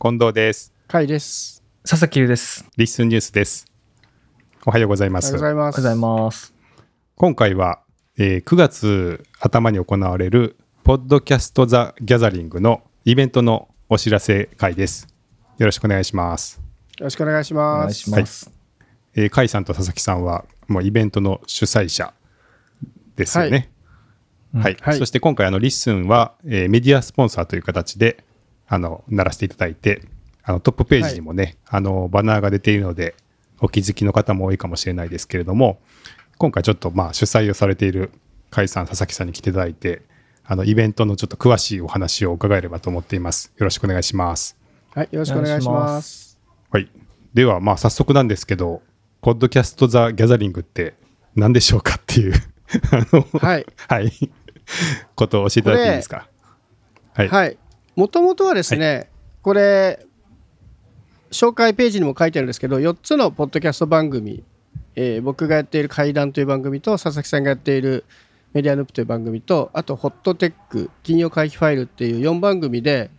近藤です。甲斐です。佐々木優です。リッスンニュースです。おはようございますおはようご。ざいます。おはようございます。今回は、えー9月頭に行われる、ポッドキャスト・ザ・ギャザリングのイベントのお知らせ会です。よろしくお願いします。よろしくお願いしお願います。します。えー、甲斐さんと佐々木さんは、もうイベントの主催者ですよね。はい。はいそして今回、あの、リッスンは、えーメディアスポンサーという形で、あの、ならせていただいて、あの、トップページにもね、あの、バナーが出ているので、お気づきの方も多いかもしれないですけれども、今回ちょっと、まあ、主催をされている甲斐さん、佐々木さんに来ていただいて、あの、イベントのちょっと詳しいお話を伺えればと思っています。よろしくお願いします。はい、よろしくお願いし。ますはい。では、まあ、早速なんですけど、ポッドキャスト・ザ・ギャザリングって何でしょうかっていう、あの、はい。はい。ことを教えていただいていいですか？はい。はい。もともとはですね、これ、紹介ページにも書いてあるんですけど、4つのポッドキャスト番組、えー僕がやっている怪談という番組と、佐々木さんがやっているメディアヌープという番組と、あと、ホットテック、金曜回帰ファイルっていう4番組で、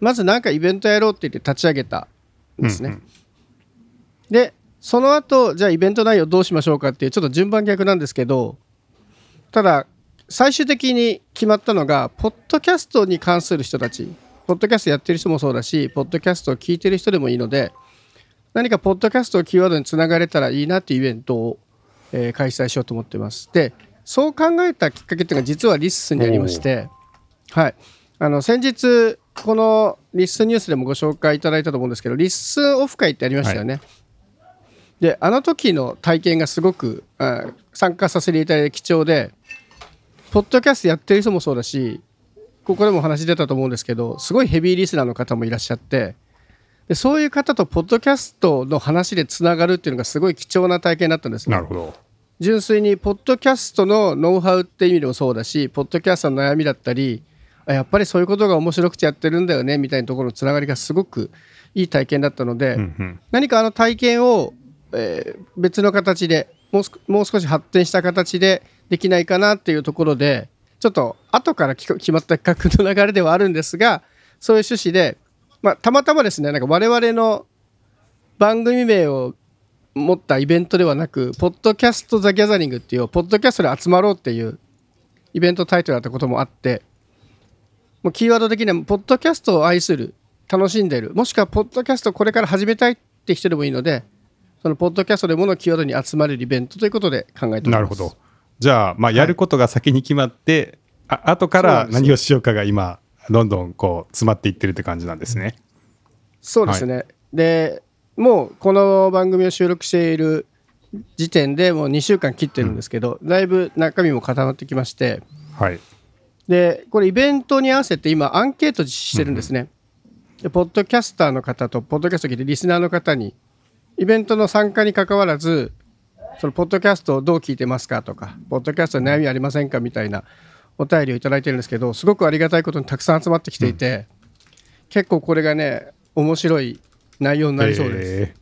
まずなんかイベントやろうって言って立ち上げたんですね。うんうん。でその後じゃあイベント内容どうしましょうかっていうちょっと順番逆なんですけどただ最終的に決まったのがポッドキャストに関する人たちポッドキャストやってる人もそうだしポッドキャストを聞いてる人でもいいので何かポッドキャストをキーワードにつながれたらいいなっていうイベントを、えー開催しようと思ってます。でそう考えたきっかけっていうのが実はリッスンにありましてはい。あの先日このリッスンニュースでもご紹介いただいたと思うんですけどリッスンオフ会ってありましたよね、であの時の体験がすごくあ参加させていただいて貴重でポッドキャストやってる人もそうだしここでもお話出たと思うんですけどすごいヘビーリスナーの方もいらっしゃってでそういう方とポッドキャストの話でつながるっていうのがすごい貴重な体験だったんですねなるほど。純粋にポッドキャストのノウハウっていう意味でもそうだしポッドキャストの悩みだったりあやっぱりそういうことが面白くてやってるんだよねみたいなところのつながりがすごくいい体験だったので、うんうん。何かあの体験を、えー別の形でもうすもう少し発展した形でできないかなっていうところでちょっと後から決まった企画の流れではあるんですがそういう趣旨で、まあ、たまたまですねなんか我々の番組名を持ったイベントではなく「ポッドキャスト・ザ・ギャザリング」っていうポッドキャストで集まろうっていうイベントタイトルだったこともあってもうキーワード的にはポッドキャストを愛する楽しんでるもしくはポッドキャストこれから始めたいって人でもいいのでそのポッドキャストでものキーワードに集まれるイベントということで考えておりますなるほど。じゃあ、まあ、やることが先に決まって、あ後から何をしようかが今、どんどんこう、詰まっていってるって感じなんですね。そうですね、でもうこの番組を収録している時点でもう2週間切ってるんですけど、だいぶ中身も固まってきましてはい。でこれイベントに合わせて今アンケート実施してるんですね、でポッドキャスターの方とポッドキャストを聞いてリスナーの方にイベントの参加に関わらずそのポッドキャストをどう聞いてますかとかポッドキャストに悩みありませんかみたいなお便りをいただいてるんですけどすごくありがたいことにたくさん集まってきていて、結構これがね面白い内容になりそうです、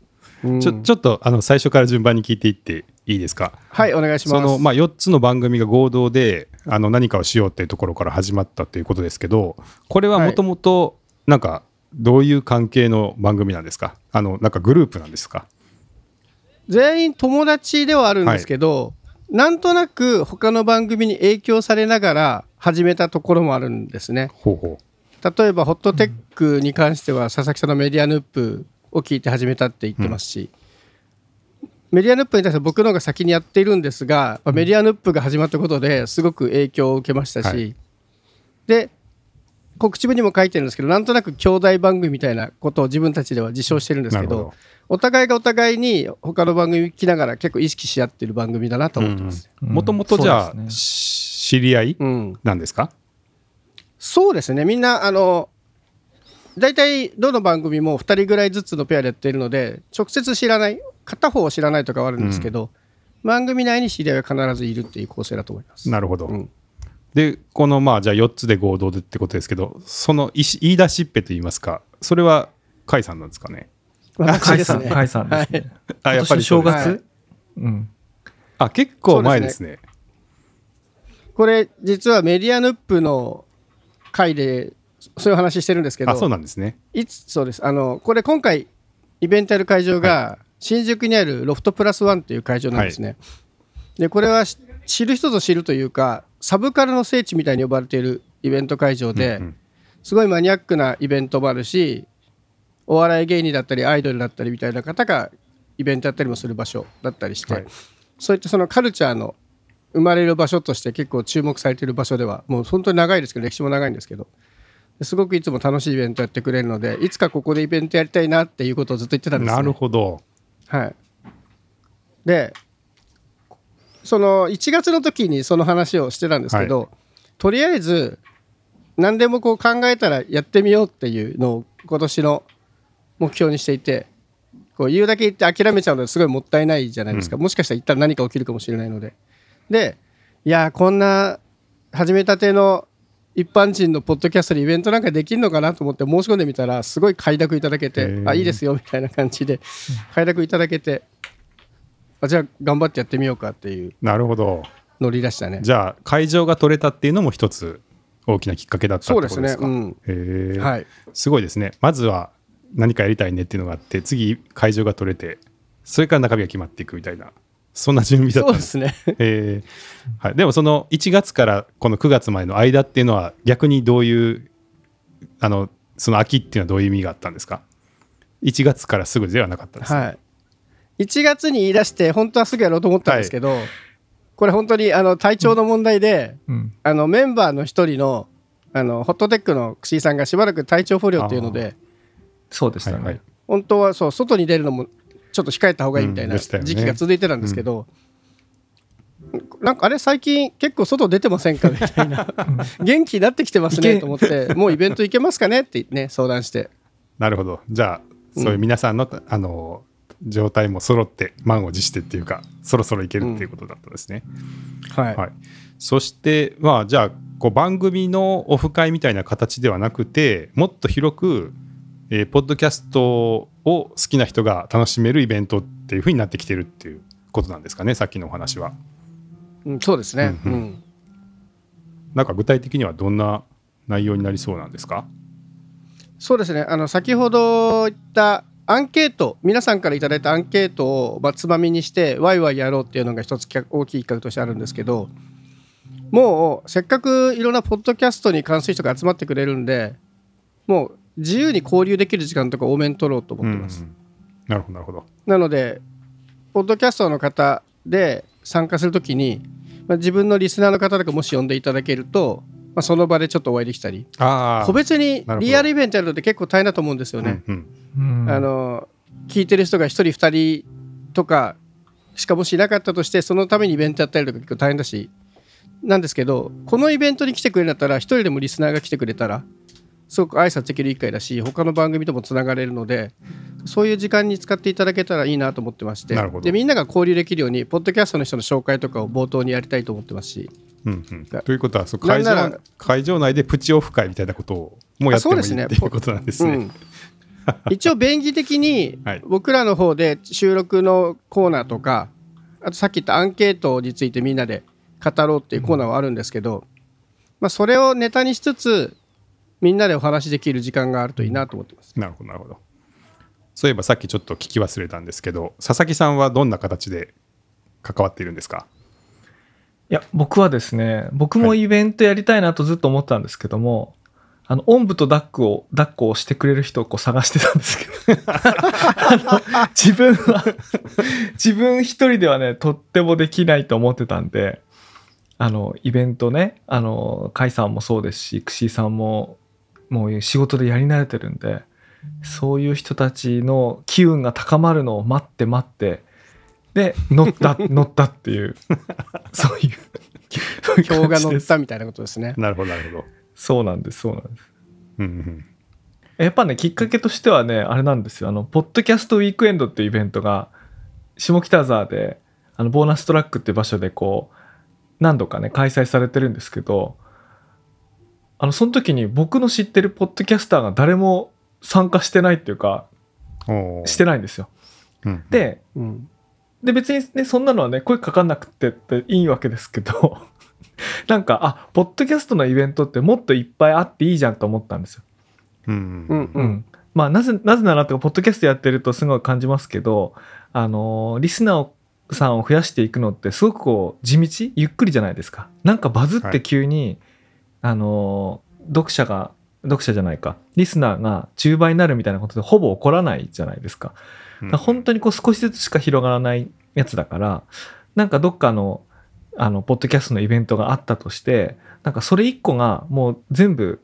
え。ーちょちょっとあの最初から順番に聞いていっていいですか？はいお願いします。そのまあ、4つの番組が合同であの何かをしようっていうところから始まったということですけどこれはもともとなんかどういう関係の番組なんですか？あのなんかグループなんですか？全員友達ではあるんですけど、なんとなく他の番組に影響されながら始めたところもあるんですね。ほうほ例えばホットテックに関しては佐々木さんのメディアヌップを聞いて始めたって言ってますし、メディアヌップに対しては僕の方が先にやっているんですが、まあメディアヌップが始まったことですごく影響を受けましたし、はい。で告知文にも書いてるんですけどなんとなく兄弟番組みたいなことを自分たちでは自称してるんですけどお互いがお互いに他の番組聞きながら結構意識し合ってる番組だなとう思ってます。もともとじゃあ、ね。し知り合いうん。なんですか、そうですね。みんなあの大体どの番組も2人ぐらいずつのペアでやっているので直接知らない片方を知らないとかはあるんですけど、番組内に知り合いは必ずいるっていう構成だと思います。なるほど、うん。でこのまあじゃあ4つで合同でってことですけどその言い出しっぺといいますかそれは甲斐さんなんですかね？私ですね。甲斐さん甲斐さんですね。あやっぱり正月、はい。うん。あ結構前ですね。これ実はメディアヌップの回でそういう話してるんですけあそうどなんですね。いつそうです。あのこれ今回イベントやる会場が新宿にあるロフトプラスワンっていう会場なんですね、でこれはし知る人ぞ知るというかサブカルの聖地みたいに呼ばれているイベント会場で、うんうん。すごいマニアックなイベントもあるしお笑い芸人だったりアイドルだったりみたいな方がイベントやったりもする場所だったりして、はい。そういったそのカルチャーの生まれる場所として結構注目されている場所ではもう本当に長いですけど歴史も長いんですけどすごくいつも楽しいイベントやってくれるのでいつかここでイベントやりたいなっていうことをずっと言ってたんですね。なるほど。はい、でその1月の時にその話をしてたんですけど、とりあえず何でもこう考えたらやってみようっていうのを今年の目標にしていてこう言うだけ言って諦めちゃうのですごいもったいないじゃないですか、もしかしたら一旦何か起きるかもしれないので。でいやーこんな始めたての一般人のポッドキャストでイベントなんかできるのかなと思って申し込んでみたらすごい快諾いただけてあいいですよみたいな感じで快諾いただけてあじゃあ頑張ってやってみようかっていうなるほど。乗り出したね。じゃあ会場が取れたっていうのも一つ大きなきっかけだったってことですか？そうですね。うん。はい。すごいですね。まずは何かやりたいねっていうのがあって次会場が取れてそれから中身が決まっていくみたいなそんな準備だった。そんですうですね。えーはい、でもその1月からこの9月までの間っていうのは逆にどういうあのその秋っていうのはどういう意味があったんですか？1月からすぐではなかったんですね、はい。1月に言い出して本当はすぐやろうと思ったんですけど、これ本当にあの体調の問題で、うん。あのメンバーの一人のあのホットテックの串井さんがしばらく体調不良っていうのでそうでしたね。はいはい。本当はそう外に出るのもちょっと控えた方がいいみたいな時期が続いてたんですけど、なんかあれ最近結構外出てませんかみたいな。元気になってきてますねと思ってもうイベント行けますかねってね相談して。なるほど。じゃあそういう皆さんの,、あの状態も揃って満を持してっていうかそろそろいけるっていうことだったんですね、はい、はい、そしてまあじゃあこう番組のオフ会みたいな形ではなくてもっと広く、えーポッドキャストを好きな人が楽しめるイベントっていうふうになってきてるっていうことなんですかねさっきのお話は。うん、そうですね、うんうん。うん。なんか具体的にはどんな内容になりそうなんですか？そうですね。あの先ほど言ったアンケート皆さんからいただいたアンケートを、まあ、つまみにしてワイワイやろうっていうのが一つ大きい企画としてあるんですけどもうせっかくいろんなポッドキャストに関する人が集まってくれるんでもう自由に交流できる時間とか多めに取ろうと思ってます、うんなるほどなるほど。なのでポッドキャストの方で参加するときに、まあ、自分のリスナーの方とかもし呼んでいただけると、まあ、その場でちょっとお会いできたり。あ個別にリアルイベントやるのって結構大変だと思うんですよね。うんうん。うん。あの聞いてる人が1人2人とかしかもしいなかったとしてそのためにイベントやったりとか結構大変だし。なんですけどこのイベントに来てくれるんだったら1人でもリスナーが来てくれたらすごく挨拶できる一回だし他の番組ともつながれるのでそういう時間に使っていただけたらいいなと思ってまして。なるほど。でみんなが交流できるようにポッドキャストの人の紹介とかを冒頭にやりたいと思ってますし。うんうん。だということはそう会場会場内でプチオフ会みたいなことをもうやってもいいっていうことなんですね。うん、一応便宜的に はい。僕らの方で収録のコーナーとかあとさっき言ったアンケートについてみんなで語ろうっていうコーナーはあるんですけど、まあ、それをネタにしつつみんなでお話しできる時間があるといいなと思ってます。なるほどなるほど。そういえばさっきちょっと聞き忘れたんですけど佐々木さんはどんな形で関わっているんですか？いや、僕はですね、僕もイベントやりたいなとずっと思ってたんですけども、あの、おんぶと抱っこを、抱っこをしてくれる人をこう探してたんですけど、あの自分は、自分一人ではね、とってもできないと思ってたんで、あの、イベントね、あの、甲斐さんもそうですし、串井さんも、もう仕事でやり慣れてるんで、そういう人たちの機運が高まるのを待って待って、で、乗った、乗ったっていう、そういう、票が乗ったみたいなことですね。なるほどなるほど。そうなんです、そうなんです。うんうんやっぱね、きっかけとしてはね、あれなんですよ。あの、ポッドキャストウィークエンドっていうイベントが、下北沢で、あの、ボーナストラックっていう場所でこう、何度かね、開催されてるんですけど、あの、その時に僕の知ってるポッドキャスターが誰も参加してないっていうか、してないんですよ。うん。で、うん、で別にねそんなのはね声かかんなくてっていいわけですけど なんかあポッドキャストのイベントってもっといっぱいあっていいじゃんと思ったんですよ。うん。うんうん。まあなぜなぜならとかポッドキャストやってるとすごい感じますけどあのリスナーをさんを増やしていくのってすごくこう地道ゆっくりじゃないですか。なんかバズって急に、あの読者が読者じゃないか。リスナーが10倍になるみたいなことでほぼ起こらないじゃないですか。だから本当にこう少しずつしか広がらないやつだからなんかどっかのあのポッドキャストのイベントがあったとしてなんかそれ一個がもう全部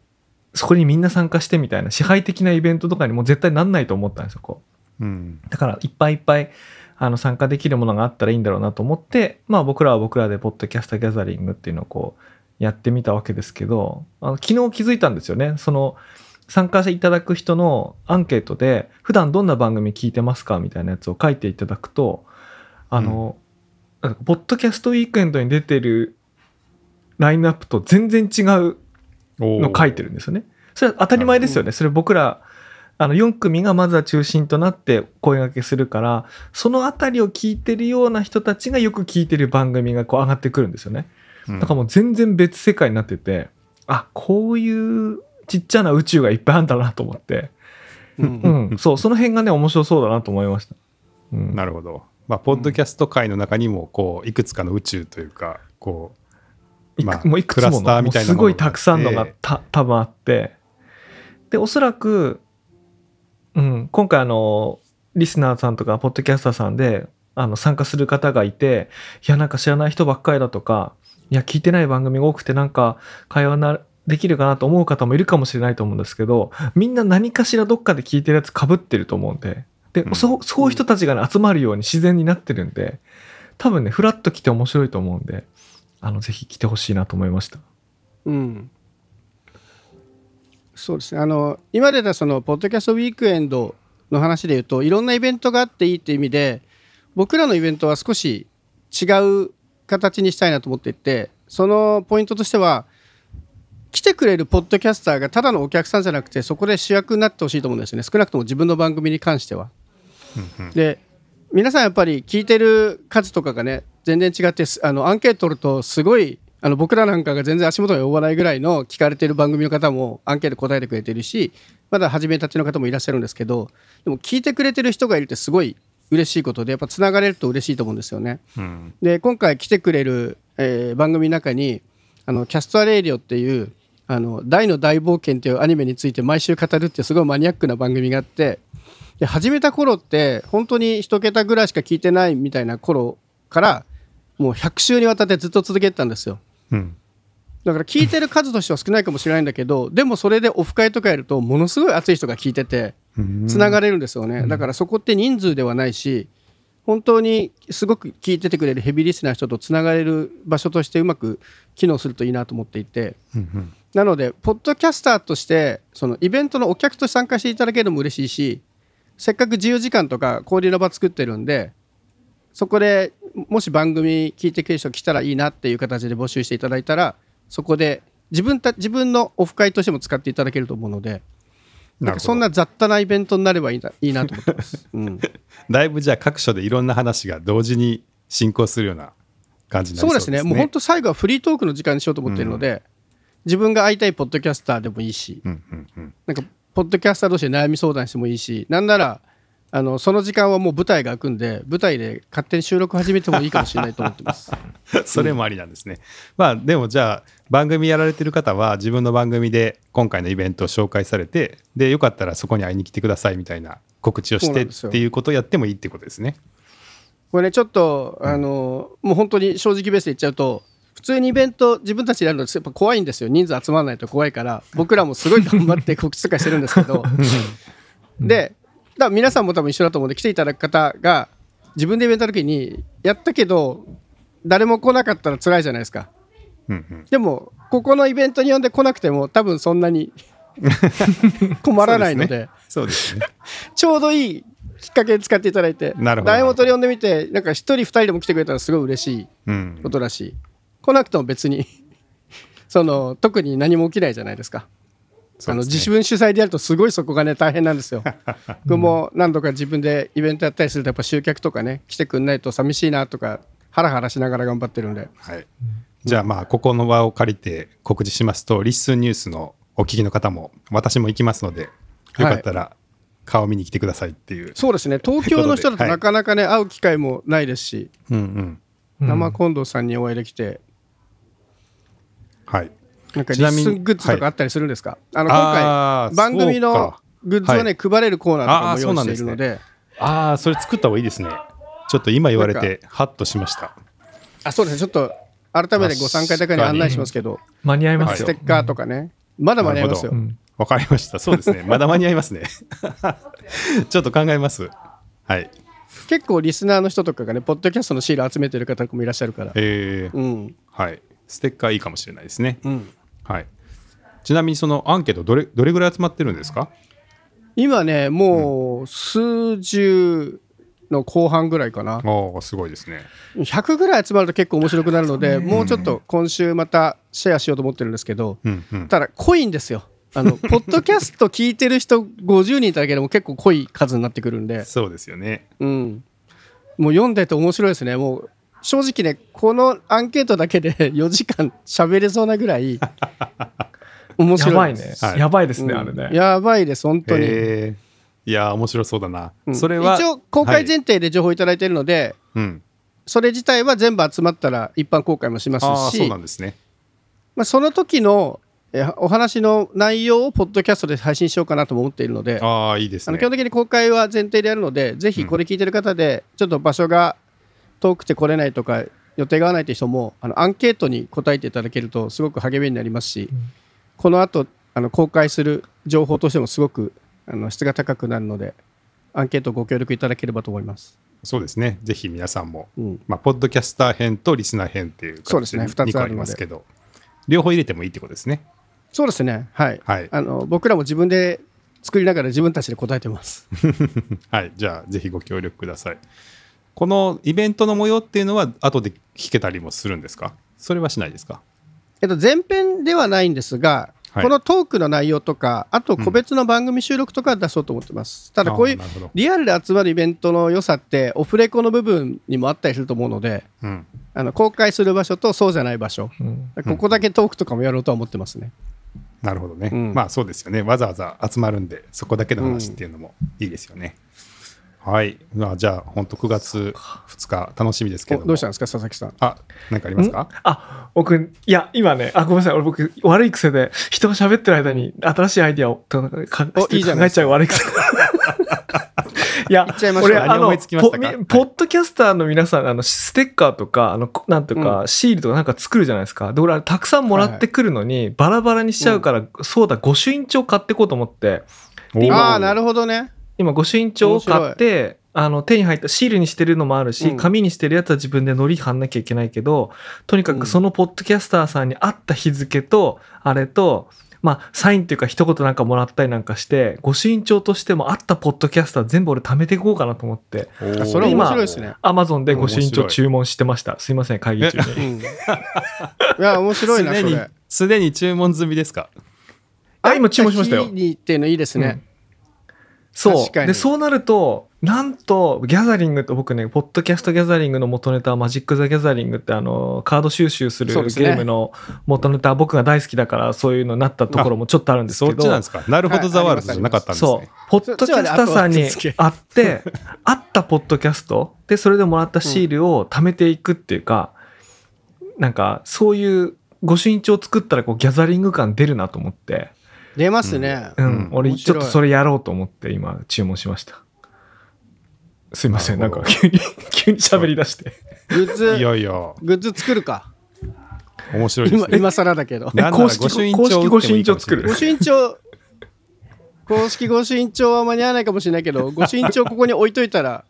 そこにみんな参加してみたいな支配的なイベントとかにも絶対なんないと思ったんですよこう。うん。だからいっぱいいっぱいあの参加できるものがあったらいいんだろうなと思ってまあ僕らは僕らでポッドキャストギャザリングっていうのをこうやってみたわけですけどあの昨日気づいたんですよねその参加していただく人のアンケートで普段どんな番組聞いてますかみたいなやつを書いていただくとあの、なんかポッドキャストウィークエンドに出てるラインナップと全然違うの書いてるんですよね。それは当たり前ですよね。それ僕らあの4組がまずは中心となって声掛けするからそのあたりを聞いてるような人たちがよく聞いてる番組がこう上がってくるんですよね。うん。だからもう全然別世界になっててあこういうちっちゃな宇宙がいっぱいあるんだなと思って、うんうん、そうその辺がね面白そうだなと思いました。うん、なるほど。まあ、ポッドキャスト界の中にも、こう、いくつかの宇宙というか、こう、まあもういくつものすごいたくさんのがた多分あって。でおそらく、うん、今回あのリスナーさんとかポッドキャスターさんであの参加する方がいていやなんか知らない人ばっかりだとかいや聞いてない番組が多くてなんか会話なできるかなと思う方もいるかもしれないと思うんですけどみんな何かしらどっかで聞いてるやつかぶってると思うんで。で、うん。そうそういう人たちが、ね、集まるように自然になってるんで多分ねフラッと来て面白いと思うんであのぜひ来てほしいなと思いました。うん。そうですね。あの今出たそのポッドキャストウィークエンドの話で言うといろんなイベントがあっていいっていう意味で僕らのイベントは少し違う形にしたいなと思っていてそのポイントとしては来てくれるポッドキャスターがただのお客さんじゃなくてそこで主役になってほしいと思うんですよね少なくとも自分の番組に関しては。で皆さんやっぱり聞いてる数とかがね全然違ってすあのアンケート取るとすごいあの僕らなんかが全然足元が及ばないぐらいの聞かれてる番組の方もアンケート答えてくれてるしまだ始めたての方もいらっしゃるんですけどでも聞いてくれてる人がいるってすごい嬉しいことでやっぱつながれると嬉しいと思うんですよね。うん。で今回来てくれる、えー番組の中にあのキャストアレイディオっていうあのダイの大冒険っていうアニメについて毎週語るってすごいマニアックな番組があってで始めた頃って本当に一桁ぐらいしか聞いてないみたいな頃からもう100週にわたってずっと続けてたんですよ。うん。だから聞いてる数としては少ないかもしれないんだけどでもそれでオフ会とかやるとものすごい熱い人が聞いててうんつながれるんですよね、だからそこって人数ではないし本当にすごく聞いててくれるヘビーリスナーの人とつながれる場所としてうまく機能するといいなと思っていて。うんうん。なのでポッドキャスターとしてそのイベントのお客として参加していただけるのも嬉しいしせっかく自由時間とか交流の場作ってるんでそこでもし番組聞いてくれる人来たらいいなっていう形で募集していただいたらそこで自分た自分のオフ会としても使っていただけると思うのでなんかそんな雑多なイベントになればいいないいなと思ってます。うん だいぶじゃあ各所でいろんな話が同時に進行するような感じになりそうそうですね。ですねもう本当最後はフリートークの時間にしようと思っているので、自分が会いたいポッドキャスターでもいいしうんうんうんなんかポッドキャスター同士で悩み相談してもいいしなんならあのその時間はもう舞台が開くんで舞台で勝手に収録始めてもいいかもしれないと思ってます。それもありなんですね。まあでもじゃあ番組やられてる方は自分の番組で今回のイベントを紹介されてでよかったらそこに会いに来てくださいみたいな告知をしてっていうことをやってもいいってことですね。これねちょっとあのもう本当に正直ベースで言っちゃうと普通にイベント自分たちでやるのってやっぱ怖いんですよ人数集まらないと怖いから僕らもすごい頑張って告知とかしてるんですけど でら皆さんも多分一緒だと思うんで来ていただく方が自分でイベントの時にやったけど誰も来なかったら辛いじゃないですか。うんうん。でもここのイベントに呼んで来なくても多分そんなに困らないので そうですね。ちょうどいいきっかけで使っていただいてなるほど。台本で呼んでみてなんか一人二人でも来てくれたらすごい嬉しいうん。ことだし、来なくても別にその特に何も起きないじゃないですか。あの自分主催でやるとすごいそこがね大変なんですよ。僕も何度か自分でイベントやったりするとやっぱ集客とかね来てくんないと寂しいなとかハラハラしながら頑張ってるんではい。じゃあまあ、ここの場を借りて告知しますと、リッスンニュースのお聞きの方も、私も行きますので、よかったら顔見に来てくださいっていう。そうですね東京の人だとはいなかなかね、会う機会もないですしうんうん。生近藤さんにお会いできてはい。なんかリスングッズとかあったりするんですか、あのあー今回番組のグッズをね、配れるコーナーとかも用意なんですねしているのでああ、それ作った方がいいですね。ちょっと今言われて、ハッとしました。あそうですねちょっと改めてご参加いただくに案内しますけど間に合いますよ。ステッカーとかね、まだ間に合いますよ、わかりました。そうですね。まだ間に合いますね。ちょっと考えます。はい。結構リスナーの人とかがねポッドキャストのシール集めてる方もいらっしゃるからえーうんはい。ステッカーいいかもしれないですね。うんはい。ちなみにそのアンケートどれ、どれぐらい集まってるんですか？今ねもう数十の後半ぐらいかなおおすごいですね。100ぐらい集まると結構面白くなるのでもうちょっと今週またシェアしようと思ってるんですけどうんうん。ただ濃いんですよあの ポッドキャスト聞いてる人50人いただけでも結構濃い数になってくるんで、そうですよね。うん、もう読んでて面白いですねもう正直ねこのアンケートだけで 4時間喋れそうなぐらい 面やばいね白いです。。はいやばいですね、うんあれね。やばいです本当に、えーいやー、面白そうだな。うんそれは。一応公開はい前提で情報いただいているので、うん。それ自体は全部集まったら一般公開もしますああ、しそうなんですね。まあ、その時のえお話の内容をポッドキャストで配信しようかなとも思っているので、ああ、いいですねあの基。本的に公開は前提でやるので、ぜひこれ聞いてる方で、ちょっと場所が遠くて来れないとか、予定が合わないという人も、あのアンケートに答えていただけると、すごく励みになりますし、この後あの公開する情報としてもすごくあの質が高くなるので、アンケートご協力いただければと思います。そうですね。ぜひ皆さんも、うんまあ、ポッドキャスター編とリスナー編っていうそうですね形2個あり二つあるのでますけど、両方入れてもいいってことですね。そうですね、はい。はいあの僕らも自分で作りながら自分たちで答えてます。はい。じゃあ、ぜひご協力ください。このイベントの模様っていうのは、後で聞けたりもするんですか？それはしないですか？えっと、前編ではないんですが、はいこのトークの内容とか、あと個別の番組収録とかは出そうと思ってます。ただ、こういうリアルで集まるイベントの良さって、オフレコの部分にもあったりすると思うので、うん。あの公開する場所とそうじゃない場所、うんここだけトークとかもやろうとは思ってますね。なるほどね。うんまあそうですよね。わざわざ集まるんで、そこだけの話っていうのもいいですよね。はい。まあ、じゃあ、本当9月2日、楽しみですけどどうしたんですか、佐々木さん。あ、なんかありますか？あ、僕、いや、今ね、あ、ごめんなさい。俺僕、悪い癖で、人が喋ってる間に新しいアイディアを考えちゃう悪い癖。いや俺、あの、ポみポッドキャスターの皆さん、あの、ステッカーとか、あの、こなんていうか、シールとかなんか作るじゃないですか。で、俺、たくさんもらってくるのに、バラバラにしちゃうから、そうだ、御朱印帳買ってこうと思って、ああ、なるほどね。今、御朱印帳を買って、あの、手に入ったシールにしてるのもあるし、うん紙にしてるやつは自分で糊貼んなきゃいけないけど、とにかうんくそのポッドキャスターさんに合った日付と、あれと、まあ、サインっていうか一言なんかもらったりなんかして、御朱印帳としても合ったポッドキャスター全部俺貯めていこうかなと思って、それ面白いですね。アマゾンで御朱印帳注文してました。すいません、会議中うに。ん、いや、面白いな、すでにそれ。すでに注文済みですか？あ、今注文しましたよ日。にっていうのいいですね。そう。で、そうなると、なんと、ギャザリングと僕ね、ポッドキャストギャザリングの元ネタはマジック・ザ・ギャザリングってあの、カード収集するゲームの元ネタ、僕が大好きだからそういうのになったところもちょっとあるんですけど、そっちなんですか？なるほど、はいザワールドじゃなかったんですそうね。。ポッドキャスターさんに会って、会ったポッドキャストで、それでもらったシールを貯めていくっていうか、なんか、そういう御朱印帳を作ったらこうギャザリング感出るなと思って、出ますね。うん、うん俺ちょっとそれ。れやろうと思って今注文しました。すいません、なんか急に、急に喋り出して。グッズい、やいや、グッズ作るか。面白いですね。今今更だけど。公式御朱印帳作る打ってもいいかもしれない御朱印帳、公式御朱印帳は間に合わないかもしれないけど、御朱印帳ここに置いといたら、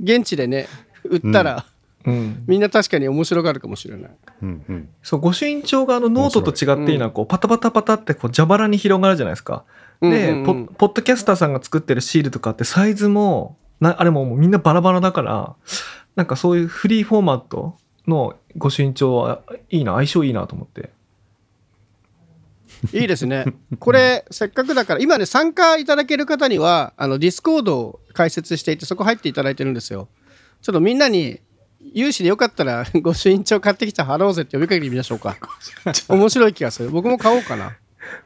現地でね、売ったら、うん。みんな確かに面白がるかもしれない。うんうん。そう、御朱印帳があのノートと違っていいのは、こう、パタパタパタってこう、蛇腹に広がるじゃないですか。で、うんうんうんポ、ポッドキャスターさんが作ってるシールとかってサイズも、なあれももうみんなバラバラだから、なんかそういうフリーフォーマットの御朱印帳はいいな、相性いいなと思って。いいですね。これ、せっかくだから、今ね、参加いただける方には、あの、ディスコードを開設していて、そこ入っていただいてるんですよ。ちょっとみんなに有志でよかったら 御朱印帳買ってきて貼ろうぜって呼びかけてみましょうか。面白い気がする。僕も買おうかな。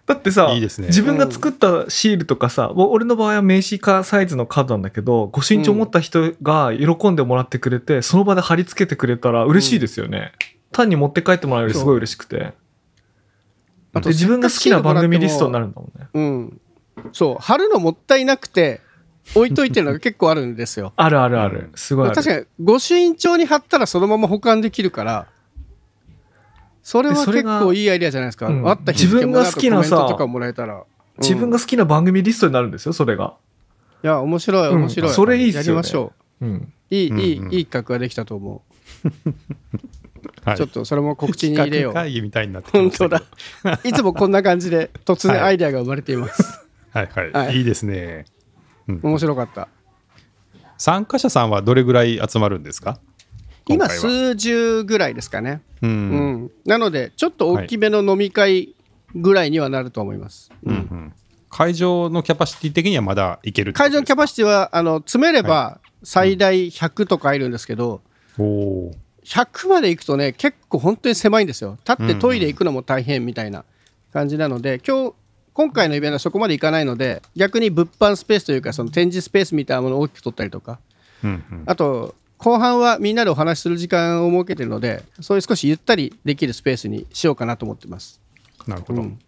だってさいいですね。自分が作ったシールとかさ、お俺の場合は名刺かサイズのカードなんだけど御朱印帳持った人が喜んでもらってくれて、その場で貼り付けてくれたら嬉しいですよね、単に持って帰ってもらうよりすごい嬉しくて。あで自分が好きな番組リストになるんだもんね。うん。そう貼るのもったいなくて置いといてるのが結構あるんですよ。あるあるある、すごいある。確かに御朱印帳に貼ったらそのまま保管できるからそれは結構いいアイデアじゃないですか、うん。あった日付も自分が好きなさコメントとかもらえたら、うん。自分が好きな番組リストになるんですよそれが、いや面白いうん。面白い、それいいっすよね。やりましょう。ん、ういい、いいうんうん。いい企画ができたと思う、はい。ちょっとそれも告知に入れよう。会議みたいになって本当だ。いつもこんな感じで突然アイデアが生まれています、はいはい、はい。い、いですね。うん。面白かった。参加者さんはどれぐらい集まるんですか？今数十ぐらいですかね、ううん。んなのでちょっと大きめの飲み会ぐらいにはなると思います、うん。うん会場のキャパシティ的にはまだいける会場のキャパシティはあの詰めれば最大100とかいるんですけど、おおー。100まで行くとね結構本当に狭いんですよ。立ってトイレ行くのも大変みたいな感じなので今日今回のイベントはそこまで行かないので逆に物販スペースというかその展示スペースみたいなものを大きく取ったりとか。うんうん。あと後半はみんなでお話しする時間を設けてるのでそういう少しゆったりできるスペースにしようかなと思ってます。なるほど、うん。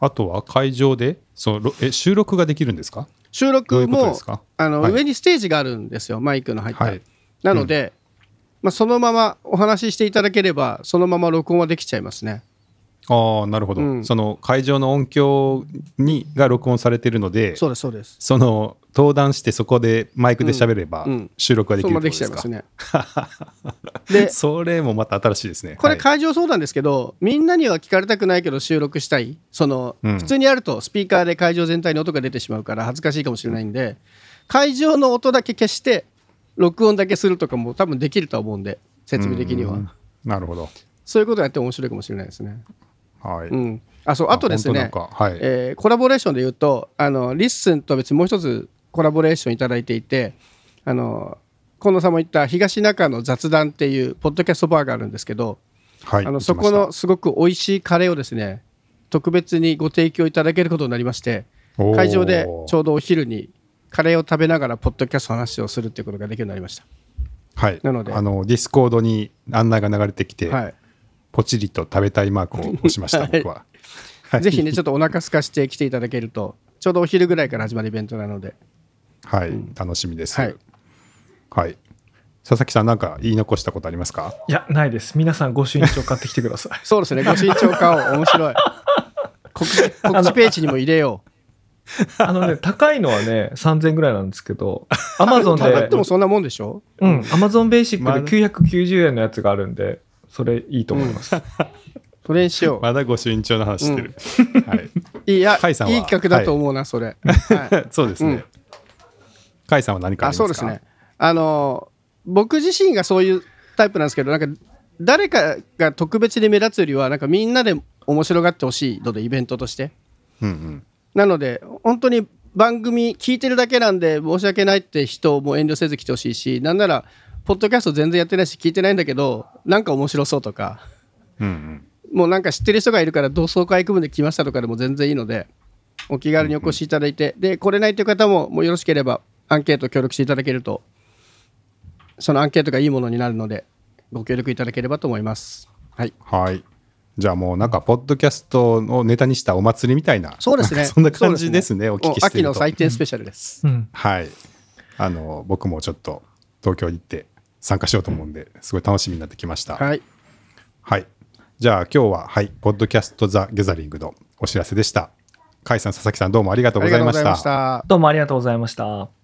あとは会場でそのろえ収録ができるんですか？収録もあの、はい。上にステージがあるんですよマイクの入った、はい。なので、まあ、そのままお話ししていただければそのまま録音はできちゃいますねああなるほど、うん。その会場の音響にが録音されてるのでそうですそうです。その登壇してそこでマイクで喋ればうん。うん収録ができるってことできちゃいますね。でそれもまた新しいですね。はい。これ会場そうなんですけど、みんなには聞かれたくないけど収録したい。その、うん。普通にやるとスピーカーで会場全体に音が出てしまうから恥ずかしいかもしれないんで会場の音だけ消して録音だけするとかも多分できるとは思うんで設備的には。うん。なるほど。そういうことやって面白いかもしれないですねはい、うん。あそうあとですねはい、えーコラボレーションで言うとあのリッスンと別にもう一つコラボレーションいただいていてあの近藤さんも言った東中の雑談っていうポッドキャストバーがあるんですけど、はいあのそこのすごく美味しいカレーをですね特別にご提供いただけることになりまして会場でちょうどお昼にカレーを食べながらポッドキャストの話をするっていうことができるようになりましはい、なので。あのディスコードに案内が流れてきて、た、はい、ポチリと食べたいマークを押しました、はい。僕は。はい。ぜひねちょっとお腹空かして来ていただけるとちょうどお昼ぐらいから始まるイベントなので。はい、楽しみです。はい。はい。佐々木さん、なんか言い残したことありますか？いやないです。皆さんご朱印帳買ってきてください。そうですね。ご身長化を面白い。告知告知ページにも入れよあのね高いのはね3000円ぐらいなんですけど アマゾうンで高くてもそんなもんでしょ？うん。アマゾンベーシックで990円のやつがあるんでそれいいと思います、それにしよう。まだご身長の話してる。はい。いや甲斐さんは？いい企画だと思うな、それ、はい。そうですね。うん甲斐さんは何かあありますか？そうですね。あの僕自身がそういうタイプなんですけどなんか誰かが特別に目立つよりはなんかみんなで面白がってほしいのでイベントとして。うんうん。なので本当に番組聞いてるだけなんで申し訳ないって人も遠慮せず来てほしいしなんならポッドキャスト全然やってないし聞いてないんだけどなんか面白そうとかうんうん。もうなんか知ってる人がいるから同窓会組んで来ましたとかでも全然いいのでお気軽にお越しいただいてで来れないという方ももうよろしければアンケート協力していただけるとそのアンケートがいいものになるのでご協力いただければと思います。はい、はい。じゃあもうなんか、ポッドキャストをネタにしたお祭りみたいな、そうですね そんな感じですね、お聞きしてると。秋の祭典スペシャルです。うんはい。あの、僕もちょっと東京に行って参加しようと思うんで、すごい楽しみになってきました。はい、はい。じゃあ今日は、はい、ポッドキャストザ・ギャザリングのお知らせでした。甲斐さん、佐々木さん、どうもありがとうござい。ました。どうもありがとうございました